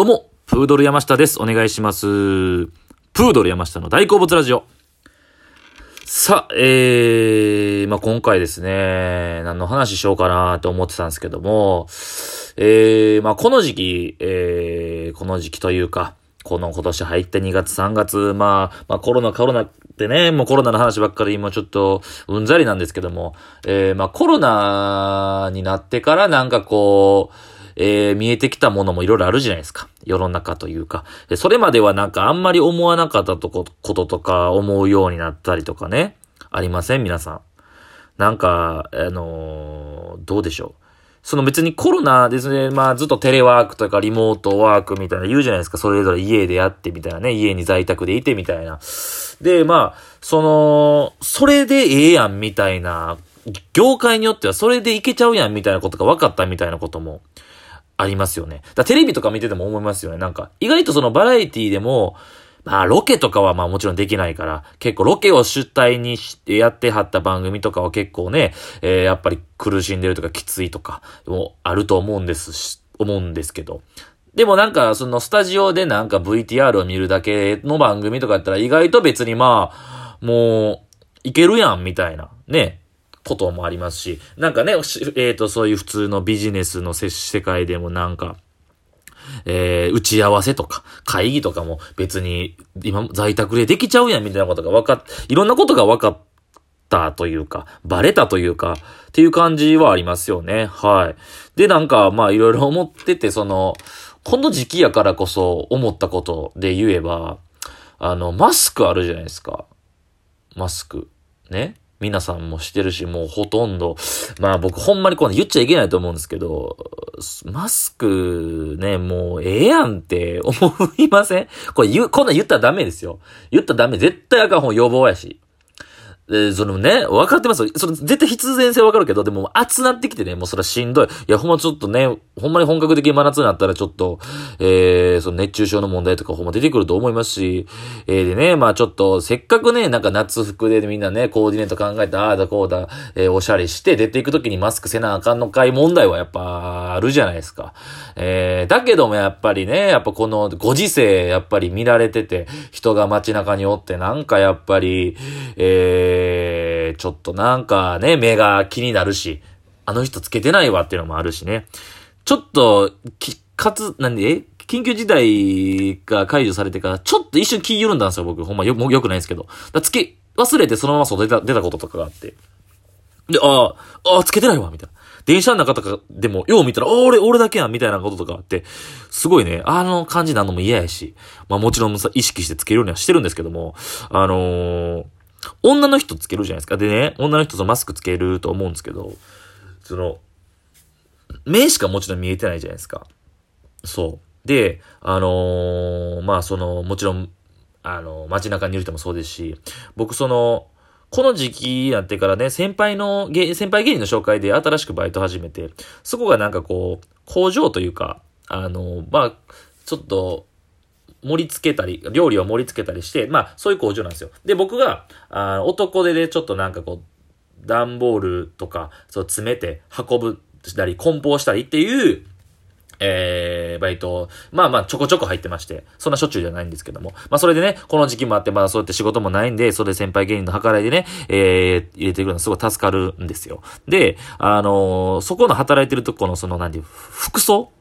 どうも、プードル山下です。お願いします。プードル山下の大好物ラジオ。さあ、えー、まあ、今回ですね、何の話しようかなと思ってたんですけども、えー、まあ、この時期、えー、この時期というか、この今年入って2月3月、まあ、まあコロナコロナってね、もうコロナの話ばっかり今ちょっとうんざりなんですけども、えー、まあコロナになってからなんかこう、えー、見えてきたものもいろいろあるじゃないですか。世の中というか。それまではなんかあんまり思わなかったとここととか思うようになったりとかね。ありません？皆さん。なんか、あのー、どうでしょう？その別にコロナですね、まあずっとテレワークとかリモートワークみたいな言うじゃないですか。それぞれ家でやってみたいなね。家に在宅でいてみたいな。で、まあ、その、それでええやんみたいな、業界によってはそれでいけちゃうやんみたいなことが分かったみたいなこともありますよね。だテレビとか見てても思いますよね。なんか、意外とそのバラエティでも、まあ、ロケとかはまあもちろんできないから、結構ロケを主体にしてやってはった番組とかは結構ね、えー、やっぱり苦しんでるとかきついとかもあると思うんですし、思うんですけど。でもなんか、そのスタジオでなんか VTR を見るだけの番組とかやったら意外と別にまあ、もう、いけるやんみたいな、ね、こともありますし、なんかね、えっ、ー、と、そういう普通のビジネスの世界でもなんか、えー、打ち合わせとか、会議とかも別に今在宅でできちゃうやんみたいなことが分かっ、いろんなことが分かったというか、バレたというか、っていう感じはありますよね。はい。で、なんか、まあいろいろ思ってて、その、この時期やからこそ思ったことで言えば、あの、マスクあるじゃないですか。マスク。ね。皆さんもしてるし、もうほとんど、まあ僕ほんまにこう言っちゃいけないと思うんですけど、マスクね、もうええやんって思いません？これ言う、こんなん言ったらダメですよ。言ったらダメ。絶対あかん方予防やし。で、そのね、分かってますそれ絶対必然性分かるけど、でも暑なってきてね、もうそれはしんどい。いや、ほんまちょっとね、ほんまに本格的に真夏になったらちょっと、えー、その熱中症の問題とかほんま出てくると思いますし、えー、でね、まあちょっと、せっかくね、なんか夏服でみんなね、コーディネート考えて、ああだこうだ、えー、おしゃれして出ていくときにマスクせなあかんのかい問題はやっぱあるじゃないですか。えー、だけどもやっぱりね、やっぱこのご時世、やっぱり見られてて、人が街中におってなんかやっぱり、えー、えー、ちょっとなんかね、目が気になるし、あの人つけてないわっていうのもあるしね。ちょっと、き、かつ、なんで、緊急事態が解除されてから、ちょっと一瞬気緩んだんですよ、僕。ほんまよ、よくないですけど。だつけ、忘れてそのまま外出た、出たこととかがあって。で、ああ、ああ、つけてないわ、みたいな。電車の中とかでも、よう見たら、あ、俺、俺だけやん、みたいなこととかあって、すごいね、あの感じなのも嫌やし、まあもちろんさ意識してつけるようにはしてるんですけども、あのー、女の人つけるじゃないですか。でね、女の人とマスクつけると思うんですけど、その、目しかもちろん見えてないじゃないですか。そう。で、あのー、まあその、もちろん、あの、街中にいる人もそうですし、僕その、この時期になってからね、先輩の、先輩芸人の紹介で新しくバイト始めて、そこがなんかこう、工場というか、あの、まあ、ちょっと、盛り付けたり、料理を盛り付けたりして、まあ、そういう工場なんですよ。で、僕が、あ男手でちょっとなんかこう、段ボールとか、そう詰めて運ぶしたり、梱包したりっていう、えー、バイト、まあまあちょこちょこ入ってまして、そんなしょっちゅうじゃないんですけども。まあそれでね、この時期もあって、まあそうやって仕事もないんで、それで先輩芸人の計らいでね、えー、入れてくるのすごい助かるんですよ。で、あのー、そこの働いてるとこのその、何ていう、服装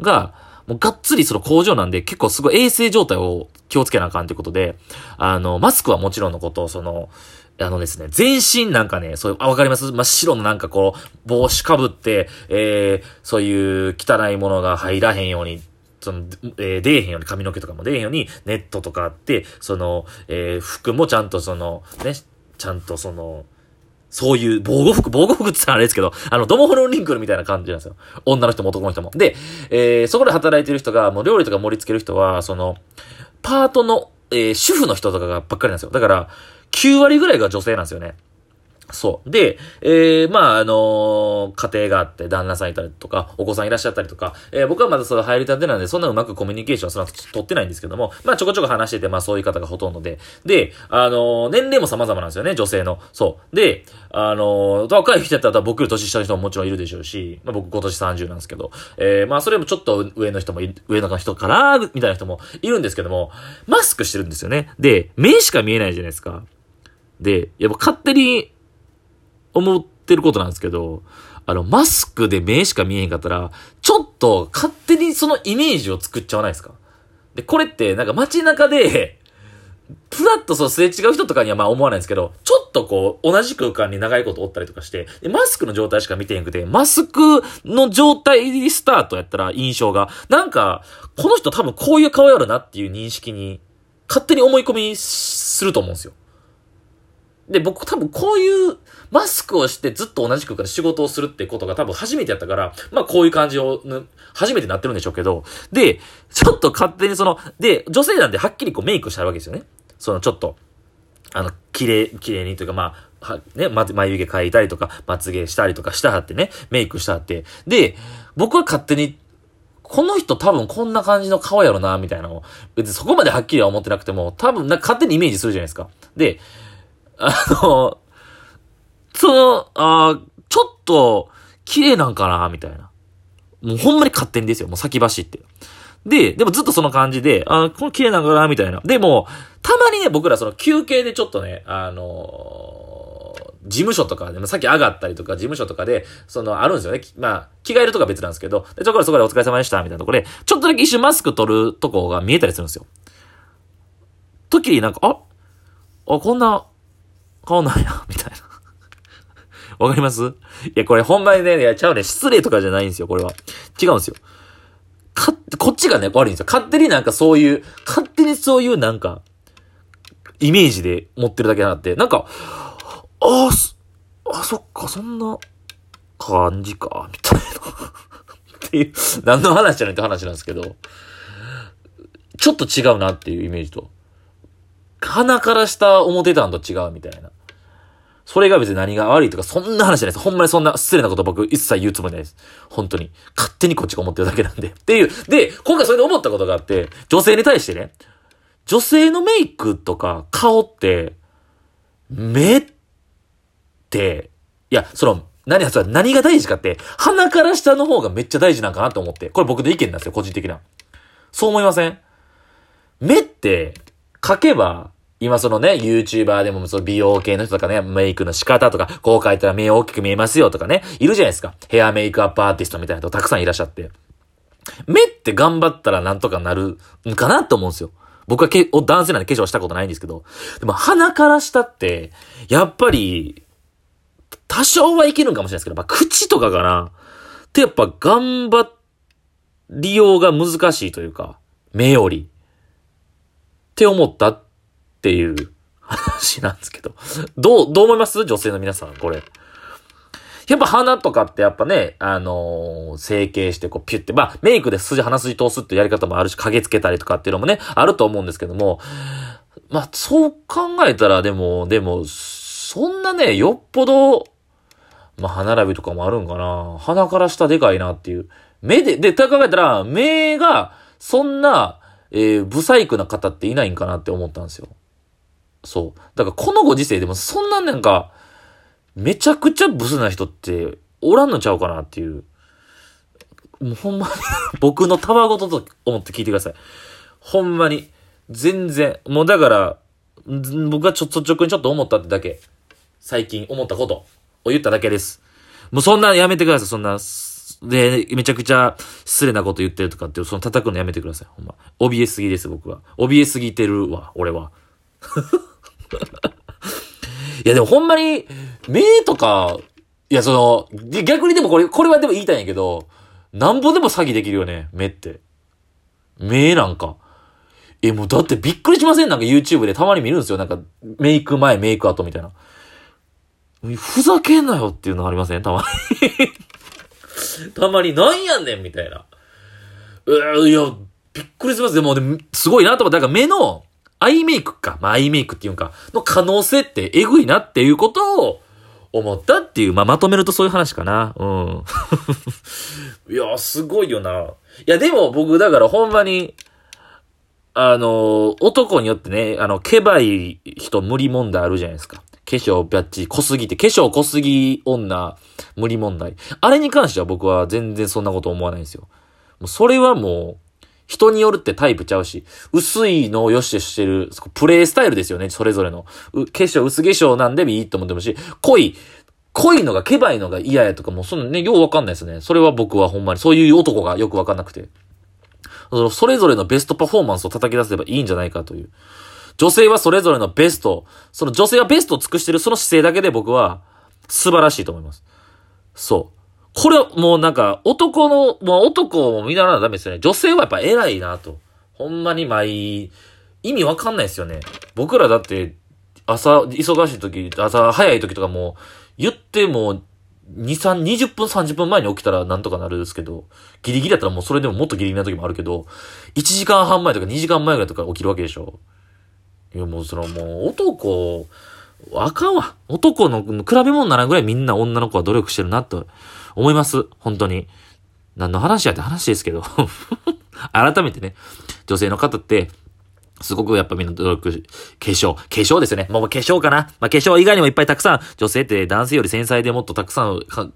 が、もうがっつりその工場なんで結構すごい衛生状態を気をつけなあかんってことで、あの、マスクはもちろんのこと、その、あのですね、全身なんかね、そういう、あ、わかります？真っ白のなんかこう、帽子かぶって、えー、そういう汚いものが入らへんように、その、えー、出えへんように、髪の毛とかも出えへんように、ネットとかあって、その、えー、服もちゃんとその、ね、ちゃんとその、そういう防護服、防護服って言ったらあれですけど、あの、ドモホロンリンクルみたいな感じなんですよ。女の人も男の人も。で、えー、そこで働いてる人が、もう料理とか盛り付ける人は、その、パートの、えー、主婦の人とかがばっかりなんですよ。だから、9割ぐらいが女性なんですよね。そう。で、えー、まあ、あのー、家庭があって、旦那さんいたりとか、お子さんいらっしゃったりとか、えー、僕はまだその入りたてなんで、そんなうまくコミュニケーションその取ってないんですけども、まあ、ちょこちょこ話してて、まあ、そういう方がほとんどで、で、あのー、年齢も様々なんですよね、女性の。そう。で、あの若い人だったら僕より年下の人ももちろんいるでしょうし、まあ、僕今年30なんですけど、えー、まあ、それもちょっと上の人も上の人から、みたいな人もいるんですけども、マスクしてるんですよね。で、目しか見えないじゃないですか。で、やっぱ勝手に、思ってることなんですけど、あの、マスクで目しか見えへんかったら、ちょっと勝手にそのイメージを作っちゃわないですか？で、これってなんか街中で、ふらっとそうすれ違う人とかにはまあ思わないんですけど、ちょっとこう、同じ空間に長いことおったりとかして、マスクの状態しか見てへんくて、マスクの状態スタートやったら印象が、なんか、この人多分こういう顔やるなっていう認識に、勝手に思い込みすると思うんですよ。で、僕多分こういうマスクをしてずっと同じ空間で仕事をするってことが多分初めてやったから、まあこういう感じを、初めてなってるんでしょうけど、で、ちょっと勝手にその、で、女性なんではっきりこうメイクしてあるわけですよね。そのちょっと、あの、綺麗、綺麗にというかまあ、は、ね、ま、眉毛描いたりとか、まつげしたりとかしたはってね、メイクしたはって。で、僕は勝手に、この人多分こんな感じの顔やろな、みたいなのを、別にそこまではっきりは思ってなくても、多分な勝手にイメージするじゃないですか。で、あの、その、あちょっと、綺麗なんかなみたいな。もうほんまに勝手にですよ。もう先走って。で、でもずっとその感じで、あこの綺麗なんかなみたいな。でも、たまにね、僕らその休憩でちょっとね、あのー、事務所とかで、さっき上がったりとか、事務所とかで、その、あるんですよね。まあ、着替えるとか別なんですけど、で、ちょこそこでお疲れ様でした、みたいなところで、ちょっとだけ一瞬マスク取るとこが見えたりするんですよ。時になんか、あ、あ、こんな顔なんや、みたいな。わかります？いや、これほんまにね、やっちゃうね。失礼とかじゃないんですよ、これは。違うんですよ。か、こっちがね、悪いんですよ。勝手になんかそういう、勝手にそういうなんか、イメージで持ってるだけなって、なんか、ああ、あ、そっか、そんな感じか、みたいな。っていう、何の話じゃないって話なんですけど、ちょっと違うなっていうイメージと。鼻から下思ってたんと違うみたいな。それが別に何が悪いとか、そんな話じゃないです。ほんまにそんな失礼なこと僕一切言うつもりないです。本当に。勝手にこっちが思ってるだけなんで。っていう。で、今回それで思ったことがあって、女性に対してね、女性のメイクとか顔って、目って、いや、その、何、それ何が大事かって、鼻から下の方がめっちゃ大事なんかなと思って。これ僕の意見なんですよ、個人的な。そう思いません？目って、書けば、今そのね、YouTuber でもその美容系の人とかね、メイクの仕方とか、こう書いたら目大きく見えますよとかね、いるじゃないですか。ヘアメイクアップアーティストみたいな人たくさんいらっしゃって。目って頑張ったらなんとかなるんかなと思うんですよ。僕はけ、男性なんで化粧したことないんですけど。でも鼻から下って、やっぱり、多少はいけるんかもしれないですけど、まあ、口とかかな。ってやっぱ頑張りようが難しいというか、目より。って思ったっていう話なんですけど。どう、どう思います？女性の皆さん、これ。やっぱ鼻とかってやっぱね、あのー、整形してこうピュって、まあメイクで筋、鼻筋通すってやり方もあるし、影つけたりとかっていうのもね、あると思うんですけども、まあそう考えたらでも、でも、そんなね、よっぽど、まあ歯並びとかもあるんかな。鼻から下でかいなっていう。目で、で、考えたら、目が、そんな、えー、不細工な方っていないんかなって思ったんですよ。そう。だからこのご時世でもそんななんか、めちゃくちゃブスな人っておらんのちゃうかなっていう。もうほんまに 僕のたわごとと思って聞いてください。ほんまに。全然。もうだから、僕がちょっと直にちょっと思ったってだけ。最近思ったことを言っただけです。もうそんなやめてください。そんな、で、めちゃくちゃ失礼なこと言ってるとかって、その叩くのやめてください。ほんま。怯えすぎです、僕は。怯えすぎてるわ、俺は。いやでもほんまに、目とか、いやその、逆にでもこれ、これはでも言いたいんやけど、なんぼでも詐欺できるよね、目って。目なんか。え、もうだってびっくりしません？なんか YouTube でたまに見るんですよ。なんか、メイク前、メイク後みたいな。ふざけんなよっていうのありません？たまにたまに、なんやねんみたいな。ういや、びっくりしますでも、でも、すごいなと思って、だから目の、アイメイクか。まあ、アイメイクっていうか、の可能性ってエグいなっていうことを思ったっていう、まあ、まとめるとそういう話かな。うん。いや、すごいよな。いや、でも僕、だからほんまに、あの、男によってね、あの、ケバい人無理問題あるじゃないですか。化粧バッチ濃すぎて、化粧濃すぎ女無理問題。あれに関しては僕は全然そんなこと思わないんですよ。もうそれはもう、人によるってタイプちゃうし、薄いのを良しとしてる、プレイスタイルですよね、それぞれの。化粧、薄化粧なんでもいいと思ってもし、濃い、濃いのが、ケバいのが嫌やとかも、そんなね、ようわかんないですね。それは僕はほんまに、そういう男がよくわかんなくて。それぞれのベストパフォーマンスを叩き出せばいいんじゃないかという。女性はそれぞれのベスト、その女性はベストを尽くしてるその姿勢だけで僕は素晴らしいと思います。そう。これもうなんか、男の、もう男も見習わなダメですよね。女性はやっぱ偉いなと。ほんまに毎、意味わかんないですよね。僕らだって、朝、忙しい時、朝早い時とかも、言っても、2、3、20分、30分前に起きたらなんとかなるんですけど、ギリギリだったらもうそれでももっとギリギリな時もあるけど、1時間半前とか2時間前ぐらいとか起きるわけでしょ。いやもうそのもう男、あかんわ。男の比べ物ならんぐらいみんな女の子は努力してるなと思います。本当に。何の話やって話ですけど 改めてね、女性の方って、すごくやっぱみんな努力、化粧、化粧ですよね。もう化粧かな。まあ、化粧以外にもいっぱいたくさん、女性って男性より繊細でもっとたくさん考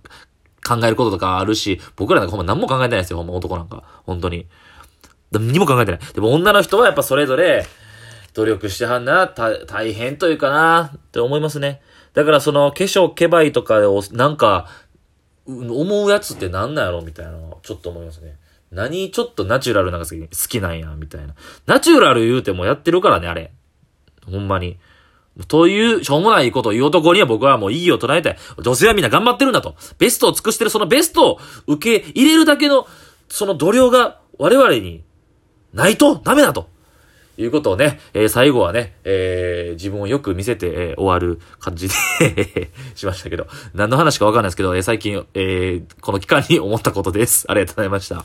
えることとかあるし、僕らなんかほんま何も考えてないですよ、ほんま男なんか。本当に。何も考えてない。でも女の人はやっぱそれぞれ、努力してはんな、た大変というかな、って思いますね。だからその化粧、ケバイとかを、なんか、思うやつって何なんやろみたいなちょっと思いますね。何ちょっとナチュラルなのが好きなんやみたいな。ナチュラル言うてもやってるからね、あれ。ほんまに。という、しょうもないことを言う男には僕はもう意義を捉えたい。女性はみんな頑張ってるんだと。ベストを尽くしてるそのベストを受け入れるだけの、その度量が我々にないとダメだと。いうことをね、えー、最後はね、えー、自分をよく見せて、えー、終わる感じで しましたけど、何の話かわかんないですけど、え、最近、え、この期間に思ったことです。ありがとうございました。